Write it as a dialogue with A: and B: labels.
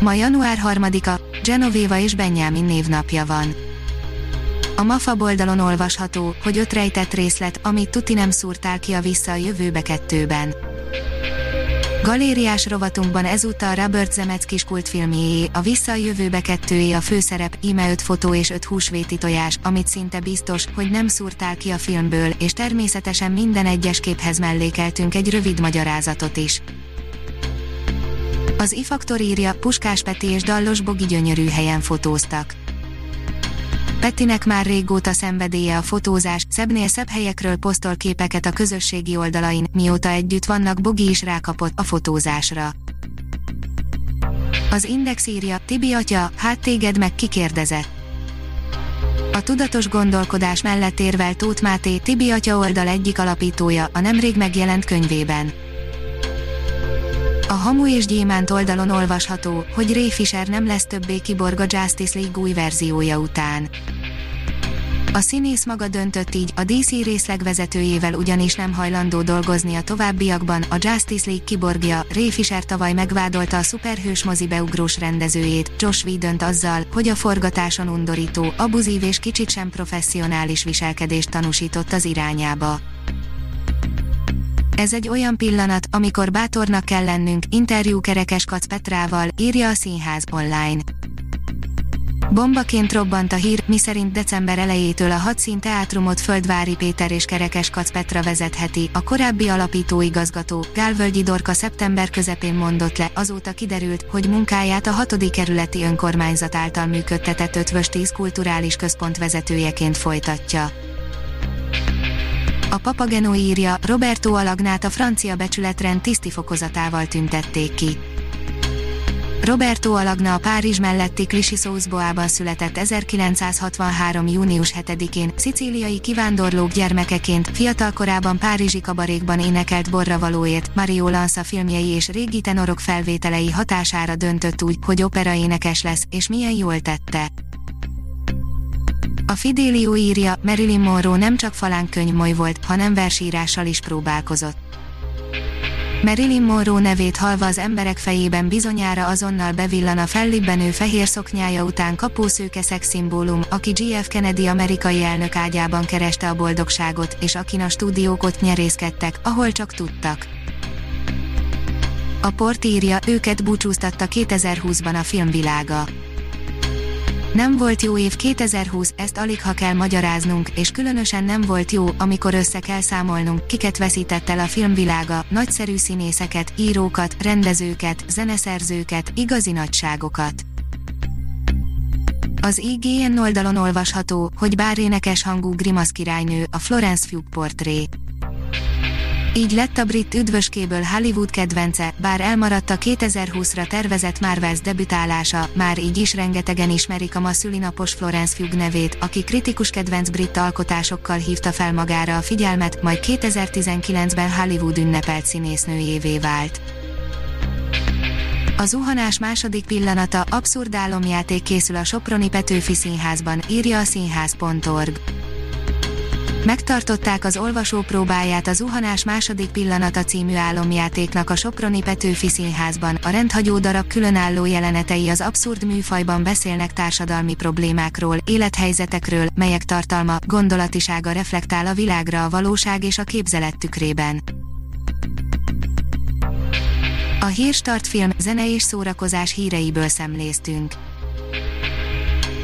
A: Ma január 3-a, Genovéva és Benjamin névnapja van. A MAFA oldalon olvasható, hogy öt rejtett részlet, amit tuti nem szúrtál ki a vissza a jövőbe kettőben. Galériás rovatunkban ezúttal Robert Zemeckis kultfilmjéjé, a Vissza a jövőbe kettőjé a főszerep, íme öt fotó és öt húsvéti tojás, amit szinte biztos, hogy nem szúrtál ki a filmből, és természetesen minden egyes képhez mellékeltünk egy rövid magyarázatot is. Az ifaktor írja, Puskás Peti és Dallos Bogi gyönyörű helyen fotóztak. Petinek már régóta szenvedélye a fotózás, szebbnél szebb helyekről posztol képeket a közösségi oldalain, mióta együtt vannak Bogi is rákapott a fotózásra. Az Index írja, Tibi atya, hát téged meg kikérdezett. A tudatos gondolkodás mellett érvel Tóth Máté, Tibi atya oldal egyik alapítója, a nemrég megjelent könyvében. A Hamu és Gyémánt oldalon olvasható, hogy Ray Fisher nem lesz többé kiborg a Justice League új verziója után. A színész maga döntött így, a DC részleg vezetőjével ugyanis nem hajlandó dolgozni a továbbiakban, a Justice League kiborgja, Ray Fisher tavaly megvádolta a szuperhős mozi beugrós rendezőjét, Josh Whedont azzal, hogy a forgatáson undorító, abuzív és kicsit sem professzionális viselkedést tanúsított az irányába. Ez egy olyan pillanat, amikor bátornak kell lennünk, interjú Kerekes Kac Petrával, írja a Színház online. Bombaként robbant a hír, miszerint december elejétől a hadszín teátrumot Földvári Péter és Kerekes Kac Petra vezetheti, a korábbi alapítóigazgató, Gálvölgyi Dorka szeptember közepén mondott le, azóta kiderült, hogy munkáját a 6. kerületi önkormányzat által működtetett Ötvös 10 kulturális központ vezetőjeként folytatja. A Papageno írja, Roberto Alagnát a francia becsületrend tiszti fokozatával tüntették ki. Roberto Alagna a Párizs melletti Clichy-sous-Boisban született 1963. június 7-én, szicíliai kivándorlók gyermekeként, fiatalkorában párizsi kabarékban énekelt borra valóért, Mario Lanza filmjei és régi tenorok felvételei hatására döntött úgy, hogy operaénekes lesz, és milyen jól tette. A Fidelio írja, Marilyn Monroe nem csak falán könyvmoly volt, hanem versírással is próbálkozott. Marilyn Monroe nevét halva az emberek fejében bizonyára azonnal bevillan a fellibbenő fehér szoknyája után kapószőke szexszimbólum, aki GF Kennedy amerikai elnök ágyában kereste a boldogságot, és akin a stúdiók ott nyerészkedtek, ahol csak tudtak. A port írja, őket búcsúztatta 2020-ban a filmvilága. Nem volt jó év 2020, ezt alig ha kell magyaráznunk, és különösen nem volt jó, amikor össze kell számolnunk, kiket veszített el a filmvilága, nagyszerű színészeket, írókat, rendezőket, zeneszerzőket, igazi nagyságokat. Az IGN oldalon olvasható, hogy bár énekes hangú Grimasz királynő, a Florence Pugh portré. Így lett a brit üdvöskéből Hollywood kedvence, bár elmaradt a 2020-ra tervezett Marvels debütálása, már így is rengetegen ismerik a ma szülinapos Florence Pugh nevét, aki kritikus kedvenc brit alkotásokkal hívta fel magára a figyelmet, majd 2019-ben Hollywood ünnepelt színésznőjévé vált. A zuhanás második pillanata abszurd álomjáték készül a Soproni Petőfi Színházban, írja a színház.org. Megtartották az olvasó próbáját a Zuhanás második pillanata című álomjátéknak a Soproni Petőfi Színházban. A rendhagyó darab különálló jelenetei az abszurd műfajban beszélnek társadalmi problémákról, élethelyzetekről, melyek tartalma, gondolatisága reflektál a világra a valóság és a képzelet tükrében. A Hírstart film, zene és szórakozás híreiből szemléztünk.